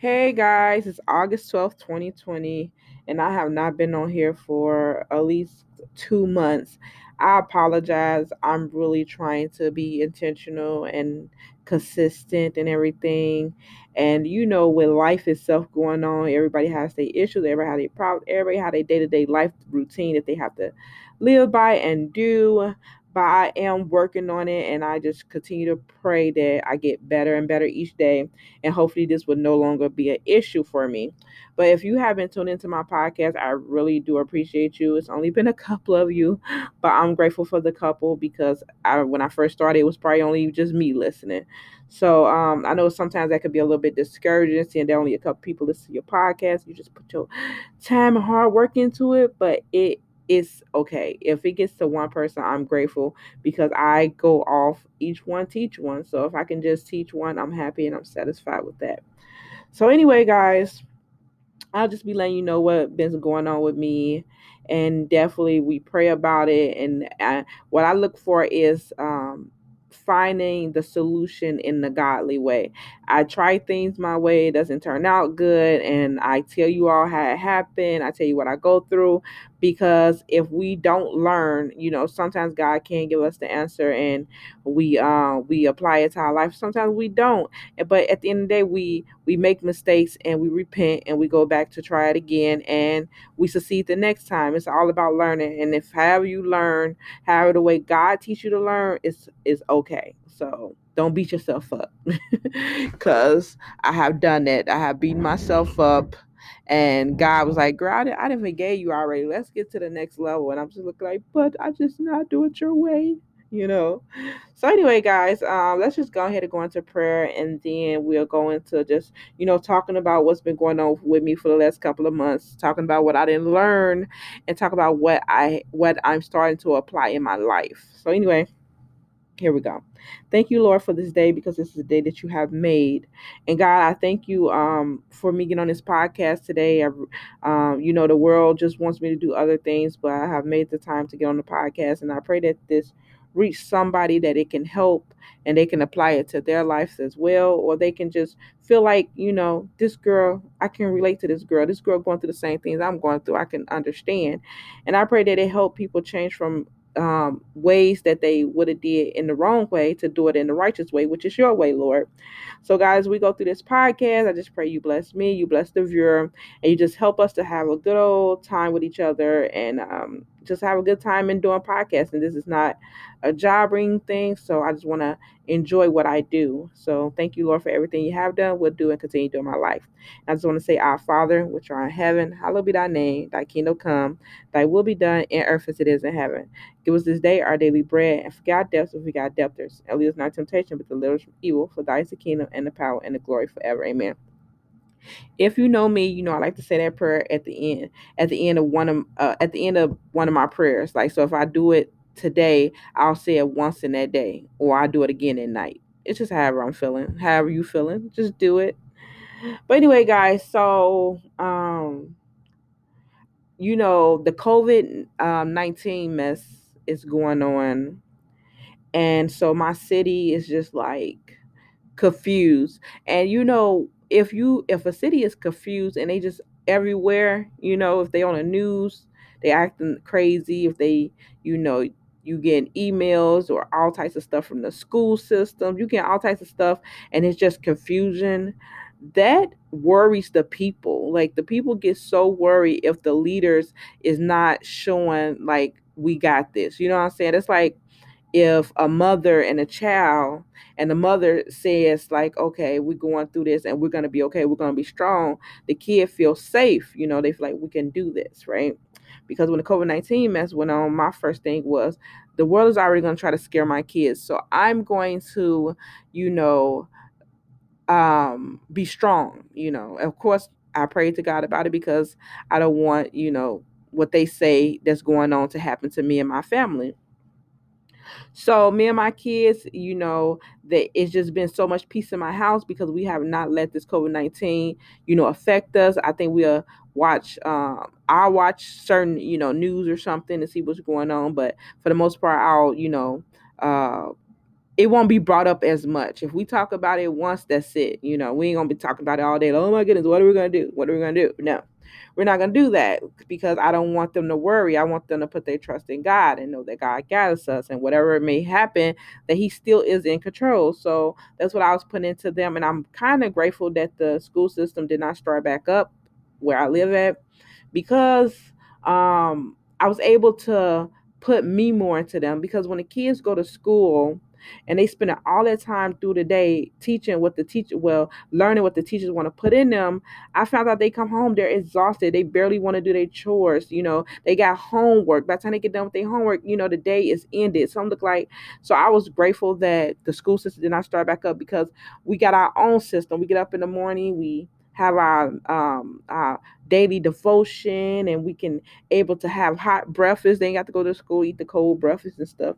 Hey guys, it's August 12th, 2020, and I have not been on here for at least two months. I apologize. I'm really trying to be intentional and consistent and everything. And you know, with life itself going on, everybody has their issues, everybody has their problems, everybody has their day-to-day life routine that they have to live by and do but I am working on it and I just continue to pray that I get better and better each day and hopefully this will no longer be an issue for me. But if you haven't tuned into my podcast, I really do appreciate you. It's only been a couple of you, but I'm grateful for the couple because I, when I first started, it was probably only just me listening. So um, I know sometimes that could be a little bit discouraging seeing that only a couple people listen to your podcast. You just put your time and hard work into it, but it it's okay. If it gets to one person, I'm grateful because I go off each one, teach one. So if I can just teach one, I'm happy and I'm satisfied with that. So, anyway, guys, I'll just be letting you know what been going on with me. And definitely, we pray about it. And I, what I look for is um, finding the solution in the godly way. I try things my way, it doesn't turn out good, and I tell you all how it happened. I tell you what I go through because if we don't learn, you know, sometimes God can give us the answer and we uh we apply it to our life. Sometimes we don't. But at the end of the day, we we make mistakes and we repent and we go back to try it again and we succeed the next time. It's all about learning. And if however you learn, however the way God teach you to learn is is okay. So don't beat yourself up. Cause I have done it. I have beaten myself up and God was like, girl, I didn't, I didn't forget you already. Let's get to the next level. And I'm just looking like, but I just not do it your way, you know. So anyway, guys, um, let's just go ahead and go into prayer, and then we'll go into just you know talking about what's been going on with me for the last couple of months, talking about what I didn't learn, and talk about what I what I'm starting to apply in my life. So anyway. Here we go. Thank you, Lord, for this day because this is a day that you have made. And God, I thank you um, for me getting on this podcast today. I, um, you know, the world just wants me to do other things, but I have made the time to get on the podcast. And I pray that this reach somebody that it can help and they can apply it to their lives as well. Or they can just feel like, you know, this girl, I can relate to this girl. This girl going through the same things I'm going through. I can understand. And I pray that it help people change from um, ways that they would have did in the wrong way to do it in the righteous way, which is your way, Lord. So, guys, we go through this podcast. I just pray you bless me, you bless the viewer, and you just help us to have a good old time with each other and um, just have a good time in doing podcasts. And this is not a job ring thing, so I just want to enjoy what I do. So thank you, Lord, for everything you have done, will do, and continue doing my life. I just want to say, Our Father, which are in heaven, hallowed be thy name, thy kingdom come, thy will be done in earth as it is in heaven. Give us this day our daily bread, and forgive our debts if we got debtors. And lead us not temptation, but deliver us from evil. For thy is the kingdom, and the power, and the glory forever. Amen. If you know me, you know I like to say that prayer at the end, at the end of one of uh, at the end of one of my prayers. Like so, if I do it today, I'll say it once in that day, or I do it again at night. It's just however I'm feeling, however you feeling, just do it. But anyway, guys, so um, you know the COVID um, nineteen mess is going on, and so my city is just like confused, and you know if you if a city is confused and they just everywhere, you know, if they on the news, they acting crazy, if they, you know, you get emails or all types of stuff from the school system, you get all types of stuff and it's just confusion. That worries the people. Like the people get so worried if the leaders is not showing like we got this. You know what I'm saying? It's like if a mother and a child and the mother says like okay we're going through this and we're going to be okay we're going to be strong the kid feels safe you know they feel like we can do this right? Because when the covid-19 mess went on my first thing was the world is already going to try to scare my kids so i'm going to you know um be strong you know? Of course i pray to god about it because i don't want you know what they say that's going on to happen to me and my family so me and my kids, you know, that it's just been so much peace in my house because we have not let this COVID nineteen, you know, affect us. I think we'll watch um I'll watch certain, you know, news or something to see what's going on. But for the most part, I'll, you know, uh it won't be brought up as much. If we talk about it once, that's it. You know, we ain't gonna be talking about it all day. Like, oh my goodness, what are we gonna do? What are we gonna do? No, we're not gonna do that because I don't want them to worry. I want them to put their trust in God and know that God guides us and whatever may happen, that He still is in control. So that's what I was putting into them, and I'm kind of grateful that the school system did not start back up where I live at because um, I was able to put me more into them because when the kids go to school and they spend all that time through the day teaching what the teacher well learning what the teachers want to put in them. I found out they come home they're exhausted they barely want to do their chores you know they got homework. By the time they get done with their homework you know the day is ended. Some look like so i was grateful that the school system did not start back up because we got our own system. We get up in the morning we have our um our daily devotion and we can able to have hot breakfast. They ain't got to go to school eat the cold breakfast and stuff.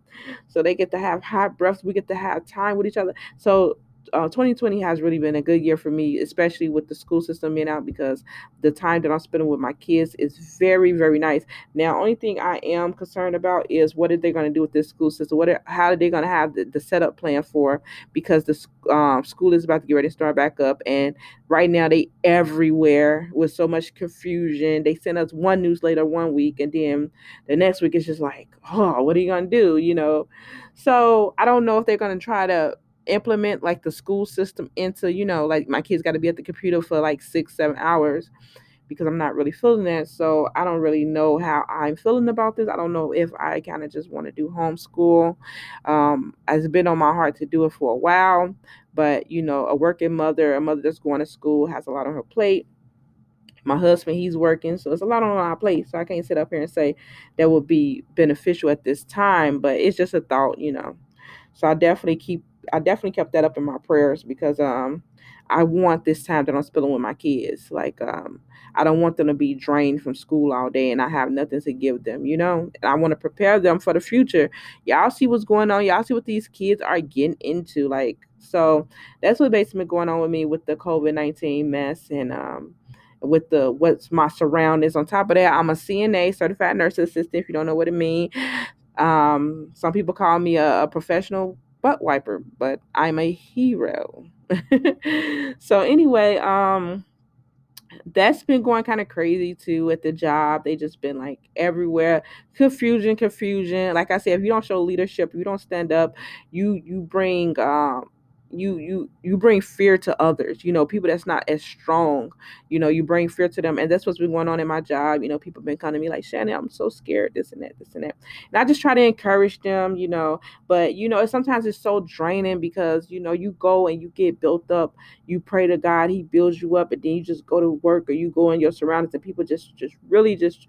So they get to have hot breakfast. We get to have time with each other. So uh, 2020 has really been a good year for me, especially with the school system being out because the time that I'm spending with my kids is very, very nice. Now, only thing I am concerned about is what are they going to do with this school system? What are, how are they going to have the, the setup plan for? Because the um, school is about to get ready to start back up, and right now they everywhere with so much confusion. They send us one newsletter one week, and then the next week it's just like, oh, what are you going to do? You know. So I don't know if they're going to try to implement like the school system into, you know, like my kids got to be at the computer for like six, seven hours because I'm not really feeling that. So I don't really know how I'm feeling about this. I don't know if I kind of just want to do homeschool. Um, it's been on my heart to do it for a while, but you know, a working mother, a mother that's going to school has a lot on her plate. My husband, he's working, so it's a lot on our plate. So I can't sit up here and say that would be beneficial at this time, but it's just a thought, you know. So I definitely keep I definitely kept that up in my prayers because um I want this time that I'm spending with my kids. Like um I don't want them to be drained from school all day and I have nothing to give them, you know? And I want to prepare them for the future. Y'all see what's going on. Y'all see what these kids are getting into. Like, so that's what basically going on with me with the COVID 19 mess and um with the what's my surroundings. On top of that, I'm a CNA, certified nurse assistant, if you don't know what it means. Um, some people call me a, a professional butt wiper, but I'm a hero. so anyway, um that's been going kind of crazy too at the job. They just been like everywhere. Confusion, confusion. Like I said, if you don't show leadership, you don't stand up, you you bring um you you you bring fear to others you know people that's not as strong you know you bring fear to them. And that's what's been going on in my job you know people been coming to me like shannon i'm so scared this and that this and that. And i just try to encourage them you know but you know sometimes it's so draining because you know you go and you get built up you pray to god he builds you up and then you just go to work or you go in your surroundings and people just just really just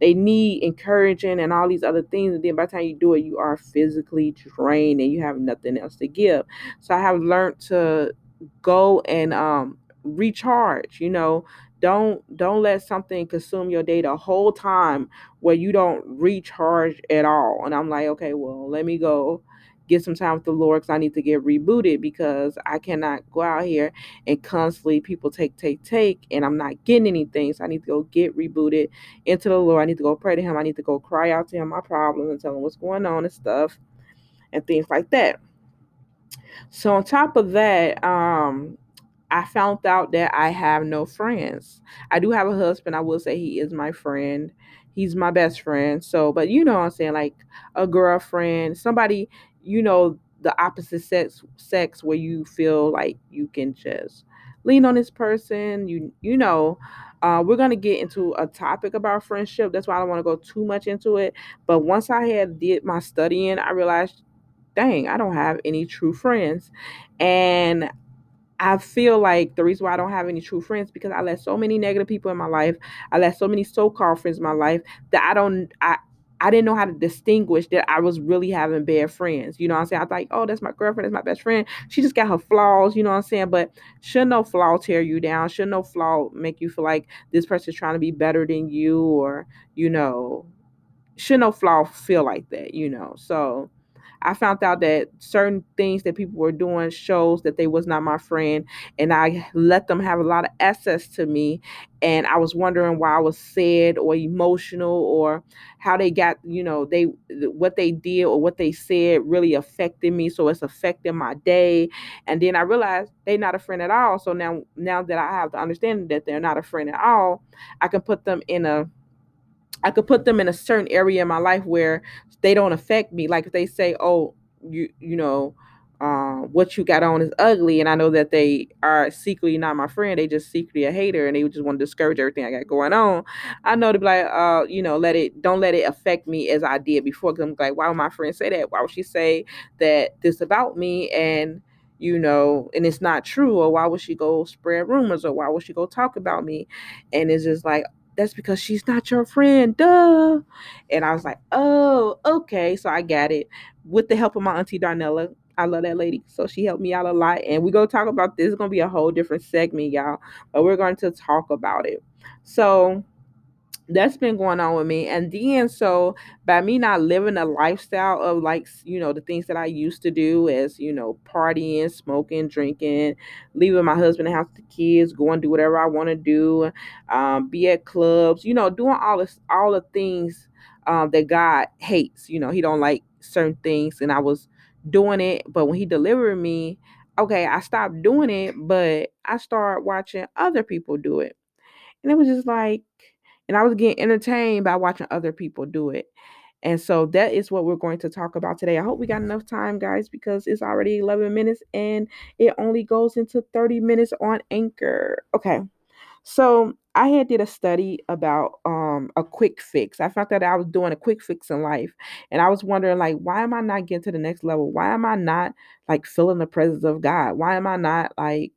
they need encouraging and all these other things. And then by the time you do it, you are physically drained and you have nothing else to give. So I have learned to go and um, recharge, you know, don't don't let something consume your day the whole time where you don't recharge at all and i'm like okay well let me go get some time with the Lord because I need to get rebooted because I cannot go out here and constantly people take, take, take, and I'm not getting anything. So I need to go get rebooted into the Lord. I need to go pray to Him. I need to go cry out to Him my problems and tell Him what's going on and stuff and things like that. So on top of that, um, I found out that I have no friends. I do have a husband. I will say he is my friend. He's my best friend. So, but you know what I'm saying, like a girlfriend, somebody you know the opposite sex sex where you feel like you can just lean on this person you you know uh, we're to get into a topic about friendship that's why i don't want to go too much into it but once i had did my studying i realized dang i don't have any true friends and I feel like the reason why I don't have any true friends because I let so many negative people in my life. I let so many so-called friends in my life that I don't I I didn't know how to distinguish that I was really having bad friends. You know what I'm saying? I was like, oh, that's my girlfriend, that's my best friend. She just got her flaws, you know what I'm saying? But should no flaw tear you down? Should no flaw make you feel like this person's trying to be better than you or, you know, should no flaw feel like that, you know? So I found out that certain things that people were doing shows that they was not my friend, and I let them have a lot of access to me. And I was wondering why I was sad or emotional or how they got, you know, they what they did or what they said really affected me. So it's affecting my day. And then I realized they're not a friend at all. So now now that I have the understanding that they're not a friend at all, I can put them in a I could put them in a certain area in my life where they don't affect me. Like if they say, "Oh, you you know, uh, what you got on is ugly," and I know that they are secretly not my friend. They just secretly a hater, and they just want to discourage everything I got going on. I know to be like, uh, you know, let it don't let it affect me as I did before. Cause I'm like, why would my friend say that? Why would she say that this about me? And you know, and it's not true, or why would she go spread rumors, or why would she go talk about me? And it's just like, that's because she's not your friend, duh. And I was like, oh, okay. So I got it with the help of my auntie Darnella. I love that lady. So she helped me out a lot. And we're going to talk about this. It's going to be a whole different segment, y'all. But we're going to talk about it. So that's been going on with me. And then so by me not living a lifestyle of like, you know, the things that I used to do as, you know, partying, smoking, drinking, leaving my husband and house the kids, going do whatever I want to do, um, be at clubs, you know, doing all this all the things um, that God hates. You know, he don't like certain things and I was doing it, but when he delivered me, okay, I stopped doing it, but I started watching other people do it. And it was just like and I was getting entertained by watching other people do it. And so that is what we're going to talk about today. I hope we got enough time, guys, because it's already 11 minutes and it only goes into 30 minutes on Anchor. Okay. So I had did a study about um a quick fix. I found that I was doing a quick fix in life, and I was wondering like, why am I not getting to the next level? Why am I not like feeling the presence of God? Why am I not like,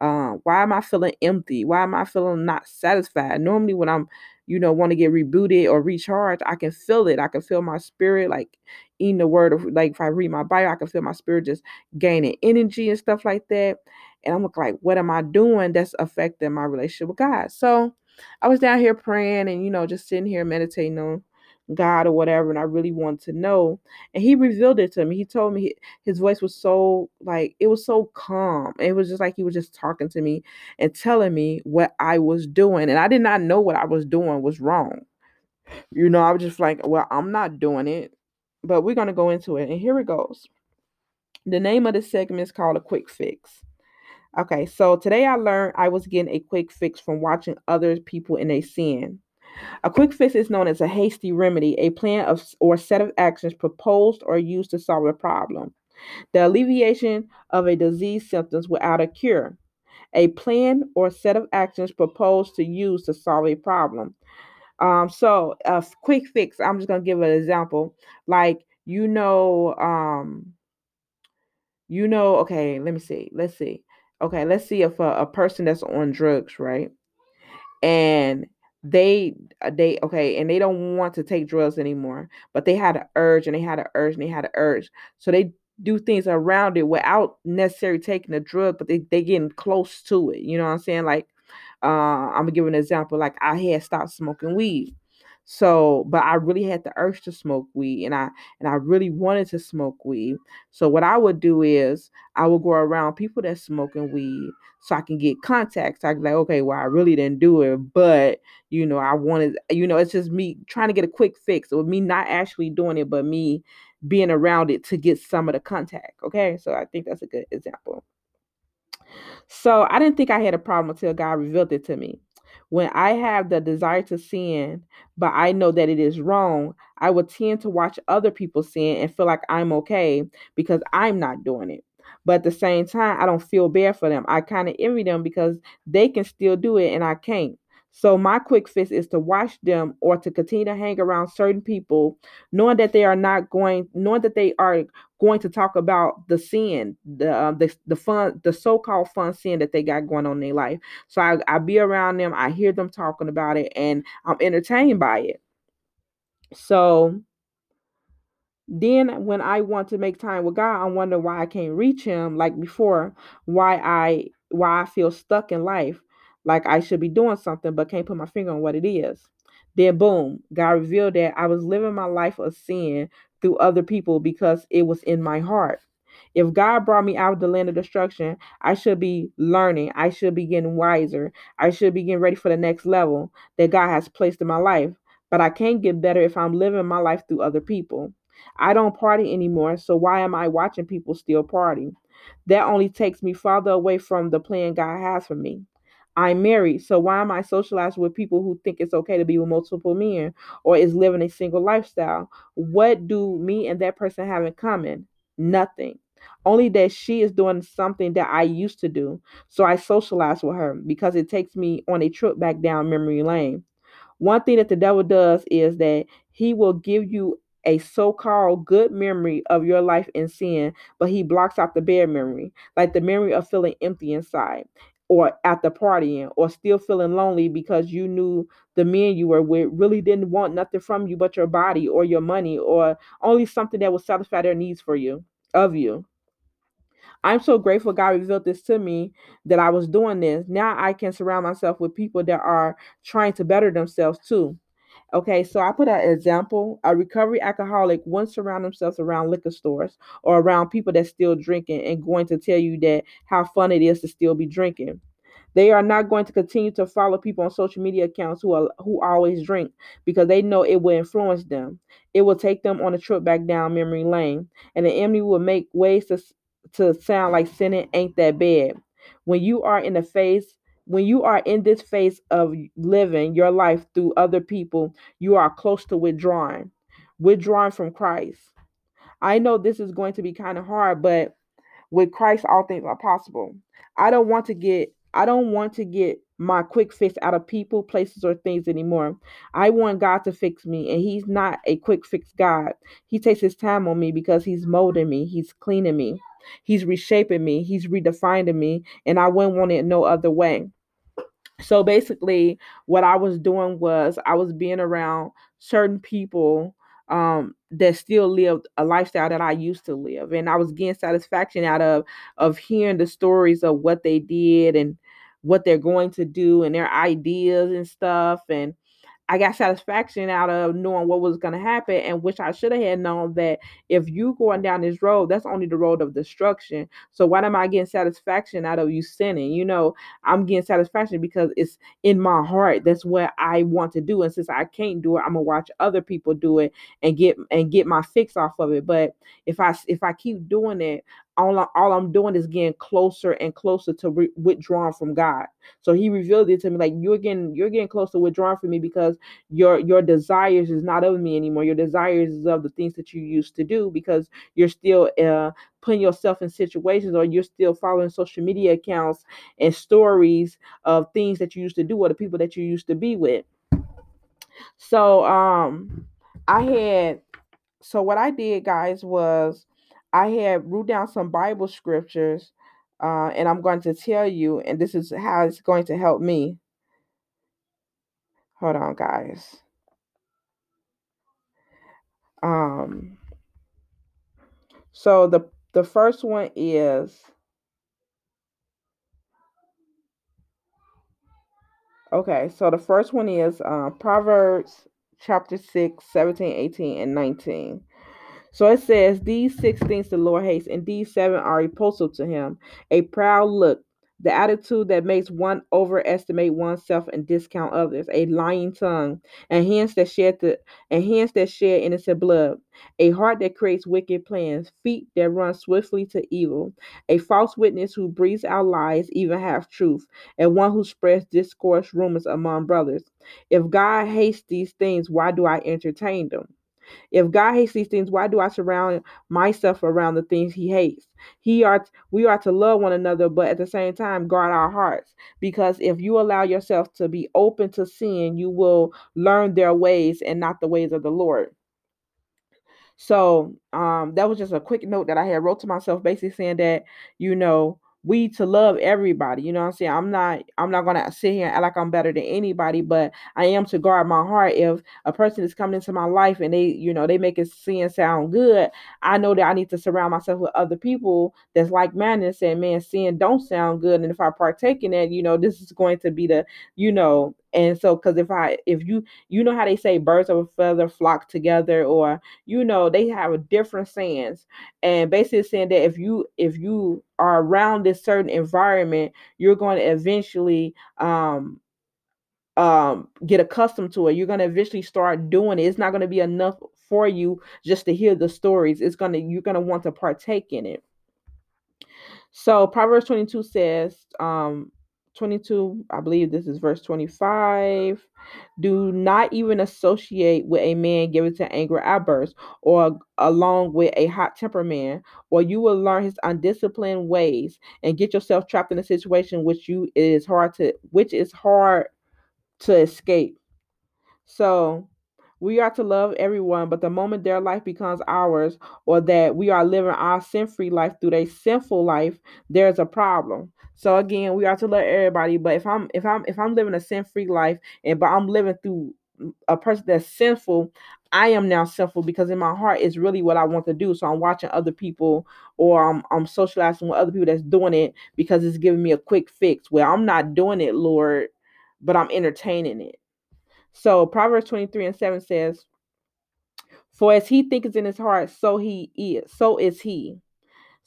uh, why am I feeling empty? Why am I feeling not satisfied? Normally, when I'm you know want to get rebooted or recharged, I can feel it. I can feel my spirit like eating the word of like if I read my Bible, I can feel my spirit just gaining energy and stuff like that. And I'm like, what am I doing that's affecting my relationship with God? So I was down here praying and, you know, just sitting here meditating on God or whatever. And I really wanted to know. And he revealed it to me. He told me his voice was so, like, it was so calm. It was just like he was just talking to me and telling me what I was doing. And I did not know what I was doing was wrong. You know, I was just like, well, I'm not doing it. But we're to go into it. And here it goes. The name of the segment is called A Quick Fix. Okay, so today I learned I was getting a quick fix from watching other people in a sin. A quick fix is known as a hasty remedy, a plan of or set of actions proposed or used to solve a problem. The alleviation of a disease symptoms without a cure. A plan or set of actions proposed to use to solve a problem. Um, so a quick fix, I'm just gonna give an example. Like you know, um, you know, okay, let me see. Let's see okay, let's see if a, a person that's on drugs, right? And they uh, they okay and they don't want to take drugs anymore but they had an urge and they had an urge and they had an urge. So they do things around it without necessarily taking the drug but they, they getting close to it you know what i'm saying? Like uh i'm gonna give an example like i had stopped smoking weed so, but I really had the urge to smoke weed and I and I really wanted to smoke weed. So what I would do is I would go around people that smoking weed so I can get contacts. I can like, okay, well, I really didn't do it, but you know, I wanted, you know, it's just me trying to get a quick fix or me not actually doing it, but me being around it to get some of the contact. Okay. So I think that's a good example. So I didn't think I had a problem until God revealed it to me. When I have the desire to sin, but I know that it is wrong, I will tend to watch other people sin and feel like I'm okay because I'm not doing it. But at the same time, I don't feel bad for them. I kind of envy them because they can still do it and I can't. So my quick fix is to watch them or to continue to hang around certain people, knowing that they are not going, knowing that they are going to talk about the sin, the uh, the the fun, the so-called fun sin that they got going on in their life. So I, I be around them, I hear them talking about it, and I'm entertained by it. So then when I want to make time with God, I wonder why I can't reach him like before, why I why I feel stuck in life like I should be doing something, but can't put my finger on what it is. Then, boom, God revealed that I was living my life of sin, through other people because it was in my heart. If God brought me out of the land of destruction, I should be learning. I should be getting wiser. I should be getting ready for the next level that God has placed in my life. But I can't get better if I'm living my life through other people. I don't party anymore, so why am I watching people still party? That only takes me farther away from the plan God has for me. I'm married, so why am I socializing with people who think it's okay to be with multiple men or is living a single lifestyle? What do me and that person have in common? Nothing. Only that she is doing something that I used to do. So I socialize with her because it takes me on a trip back down memory lane. One thing that the devil does is that he will give you a so-called good memory of your life in sin, but he blocks out the bad memory, like the memory of feeling empty inside or at the partying or still feeling lonely because you knew the men you were with really didn't want nothing from you but your body or your money or only something that would satisfy their needs for you of you. I'm so grateful god revealed this to me that i was doing this. Now i can surround myself with people that are trying to better themselves too Okay, so I put an example. A recovery alcoholic wouldn't surround themselves around liquor stores or around people that still drinking and going to tell you that how fun it is to still be drinking. They are not going to continue to follow people on social media accounts who are who always drink because they know it will influence them. It will take them on a trip back down memory lane, and the enemy will make ways to to sound like sinning ain't that bad. When you are in the face when you are in this phase of living your life through other people, you are close to withdrawing, withdrawing from Christ. I know this is going to be kind of hard, but with Christ, all things are possible. I don't want to get I don't want to get my quick fix out of people, places, or things anymore. I want God to fix me, and He's not a quick fix God. He takes His time on me because He's molding me, He's cleaning me, He's reshaping me, He's redefining me, and I wouldn't want it no other way. So basically, what I was doing was I was being around certain people um, that still lived a lifestyle that I used to live, and I was getting satisfaction out of of hearing the stories of what they did and what they're going to do and their ideas and stuff and I got satisfaction out of knowing what was going to happen, and which I should have had known that if you going down this road, that's only the road of destruction. So why am I getting satisfaction out of you sinning? You know, I'm getting satisfaction because it's in my heart. That's what I want to do, and since I can't do it, I'm gonna watch other people do it and get and get my fix off of it. But if I if I keep doing it, all, I, all I'm doing is getting closer and closer to re- withdrawing from God. So He revealed it to me like you're getting you're getting closer withdrawing from me because your your desires is not of me anymore. Your desires is of the things that you used to do because you're still uh, putting yourself in situations or you're still following social media accounts and stories of things that you used to do or the people that you used to be with. So um I had so what I did guys was I had wrote down some Bible scriptures, uh, and I'm going to tell you, and this is how it's going to help me. Hold on, guys. Um, so the the first one is okay. So the first one is uh, Proverbs chapter 6, 17, 18, and 19. So it says, These six things the Lord hates, and these seven are repulsive to him a proud look, the attitude that makes one overestimate oneself and discount others, a lying tongue, and hands that shed the and hands that shed innocent blood, a heart that creates wicked plans, feet that run swiftly to evil, a false witness who breathes out lies, even half truth, and one who spreads discourse rumors among brothers. If God hates these things, why do I entertain them? If God hates these things, why do I surround myself around the things He hates? He are we are to love one another, but at the same time guard our hearts. Because if you allow yourself to be open to sin, you will learn their ways and not the ways of the Lord. So um, that was just a quick note that I had wrote to myself, basically saying that you know we to love everybody. You know what I'm saying? I'm not I'm not gonna sit here and act like I'm better than anybody, but I am to guard my heart. If a person is coming into my life and they, you know, they make it sin sound good, I know that I need to surround myself with other people that's like minded and saying, man, sin don't sound good. And if I partake in that, you know, this is going to be the, you know, and so because if i if you you know how they say birds of a feather flock together or you know they have a different sense. And basically saying that if you if you are around this certain environment you're going to eventually um um get accustomed to it. You're going to eventually start doing it. It's not going to be enough for you just to hear the stories. It's going to you're going to want to partake in it. So proverbs 22 says um 22, I believe this is verse 25. Do not even associate with a man given to anger outbursts or along with a hot temper man, or you will learn his undisciplined ways and get yourself trapped in a situation which you it is hard to which is hard to escape. So we are to love everyone, but the moment their life becomes ours, or that we are living our sin free life through their sinful life, there's a problem. So again, we are to love everybody, but if I'm if I'm if I'm living a sin free life and but I'm living through a person that's sinful, I am now sinful because in my heart it's really what I want to do. So I'm watching other people or I'm I'm socializing with other people that's doing it because it's giving me a quick fix. Where I'm not doing it, Lord, but I'm entertaining it. So Proverbs 23 and 7 says, For as he thinketh in his heart, so he is, so is he.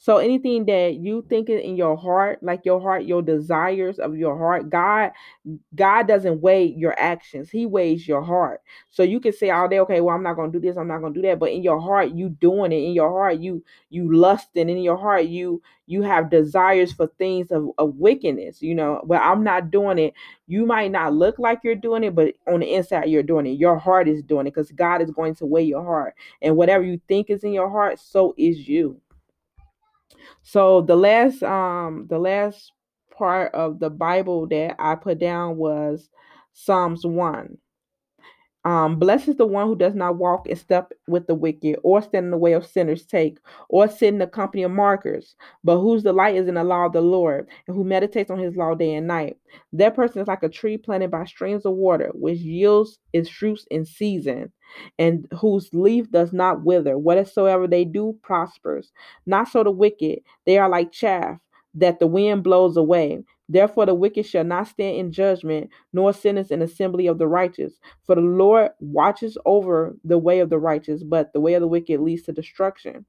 So anything that you think in your heart, like your heart, your desires of your heart, God, God doesn't weigh your actions. He weighs your heart. So you can say all day, okay, well, I'm not gonna do this, I'm not gonna do that. But in your heart, you doing it. In your heart, you you lusting. In your heart, you you have desires for things of, of wickedness, you know. But I'm not doing it. You might not look like you're doing it, but on the inside, you're doing it. Your heart is doing it because God is going to weigh your heart. And whatever you think is in your heart, so is you. So the last um the last part of the Bible that I put down was Psalms 1. Um, blessed is the one who does not walk in step with the wicked, or stand in the way of sinners take, or sit in the company of mockers, but whose delight is in the law of the Lord, and who meditates on his law day and night. That person is like a tree planted by streams of water, which yields its fruits in season, and whose leaf does not wither. Whatsoever they do prospers. Not so the wicked, they are like chaff that the wind blows away. Therefore, the wicked shall not stand in judgment, nor sinners in assembly of the righteous. For the Lord watches over the way of the righteous, but the way of the wicked leads to destruction.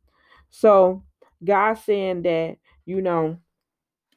So, God saying that, you know,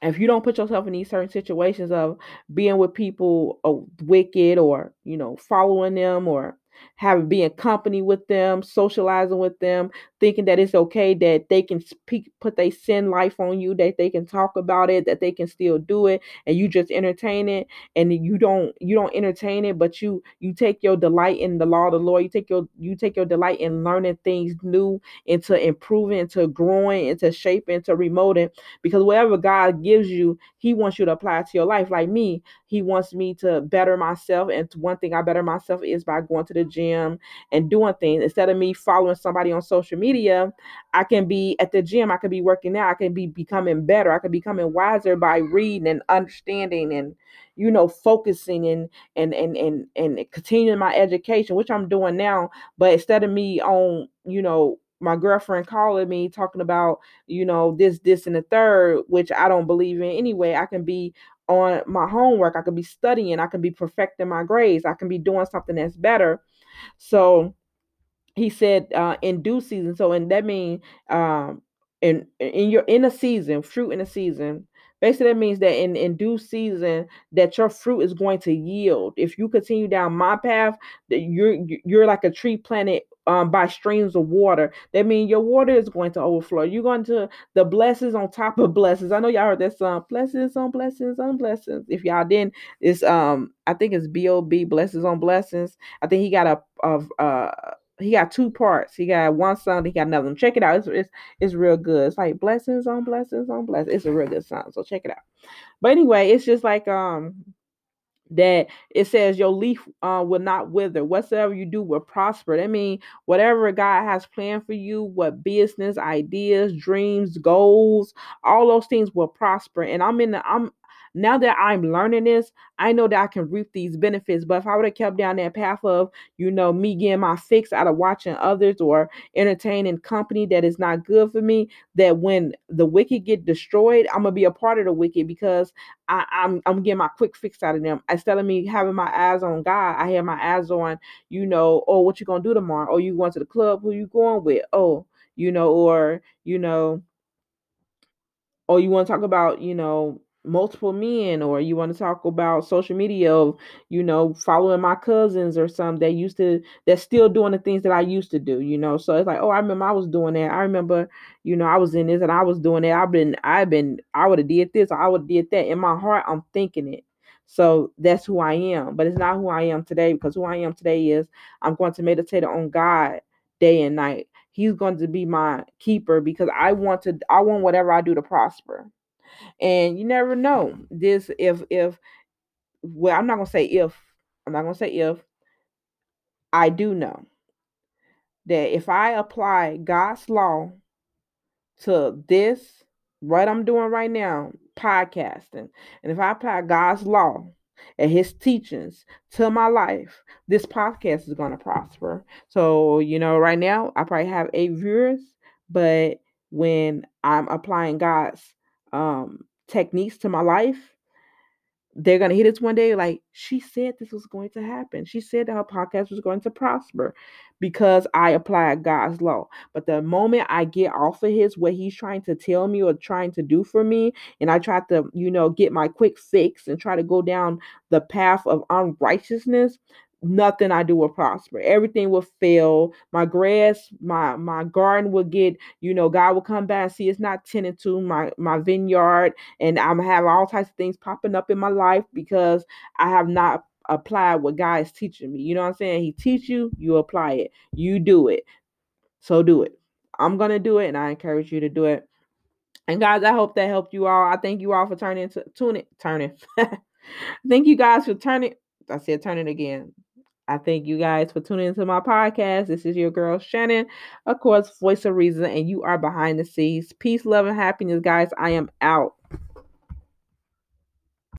if you don't put yourself in these certain situations of being with people uh, wicked or, you know, following them or having being company with them, socializing with them, thinking that it's okay that they can speak, put their sin life on you, that they can talk about it, that they can still do it, and you just entertain it, and you don't you don't entertain it, but you you take your delight in the law of the Lord. You take your you take your delight in learning things new, into improving, into growing, into shaping, into remoting, because whatever God gives you, He wants you to apply to your life. Like me, He wants me to better myself, and one thing I better myself is by going to the gym and doing things instead of me following somebody on social media. I can be at the gym, I can be working out, I can be becoming better, I can be becoming wiser by reading and understanding and you know focusing and and and and and continuing my education, which I'm doing now. But instead of me on you know my girlfriend calling me talking about you know this this and the third which i don't believe in anyway i can be on my homework i can be studying i can be perfecting my grades i can be doing something that's better so he said uh, in due season. So and that means um, in in your in a season, fruit in a season. Basically, that means that in, in due season, that your fruit is going to yield. If you continue down my path, that you're you're like a tree planted um, by streams of water. That means your water is going to overflow. You're going to the blessings on top of blessings. I know y'all heard that song, blessings on blessings on blessings. If y'all didn't, it's um I think it's B O B blessings on blessings. I think he got a of uh he got two parts. He got one song, he got another one. Check it out. It's, it's it's real good. It's like blessings on blessings on blessings. It's a real good song. So check it out. But anyway, it's just like um that it says your leaf uh, will not wither. Whatsoever you do will prosper. i mean whatever God has planned for you, what business, ideas, dreams, goals, all those things will prosper. And I'm in the I'm now that I'm learning this, I know that I can reap these benefits. But if I would have kept down that path of, you know, me getting my fix out of watching others or entertaining company that is not good for me, that when the wicked get destroyed, I'm gonna be a part of the wicked because I, am I'm, I'm getting my quick fix out of them. Instead of me having my eyes on God, I have my eyes on, you know, oh, what you gonna do tomorrow? Oh, you going to the club? Who you going with? Oh, you know, or you know, or you want to talk about, you know, multiple men or you want to talk about social media of you know following my cousins or some that used to that's still doing the things that i used to do you know? So it's like oh i remember i was doing that. I remember you know i was in this and i was doing that. I've been i've been i would have did this i would have did that. In my heart i'm thinking it. So that's who i am. But it's not who i am today because who i am today is i'm going to meditate on god day and night. He's going to be my keeper because I want to I want whatever I do to prosper. And you never know. Mm-hmm. This if if well, I'm not gonna say if, I'm not gonna say if. I do know that if I apply God's law to this, what I'm doing right now, podcasting, and if I apply God's law and his teachings to my life, this podcast is going to prosper. So, you know, right now I probably have eight viewers, but when I'm applying God's um, techniques to my life, they're gonna hit us one day like she said this was going to happen. She said that her podcast was going to prosper because I applied God's law. But the moment I get off of his what he's trying to tell me or trying to do for me, and I try to, you know, get my quick fix and try to go down the path of unrighteousness, nothing I do will prosper. Everything will fail. My grass, my my garden will get, you know, God will come back and see it's not tended to my my vineyard, and I'm have all types of things popping up in my life because I have not applied what God is teaching me. You know what I'm saying? He teach you, you apply it, you do it. So do it. I'm gonna do it, and I encourage you to do it. And guys, I hope that helped you all. I thank you all for turning to tune it, turning. thank you guys for turning. I said turning again. I thank you guys for tuning into my podcast. This is your girl Shannon, of course, voice of reason, and you are behind the scenes. Peace, love, and happiness, guys. I am out.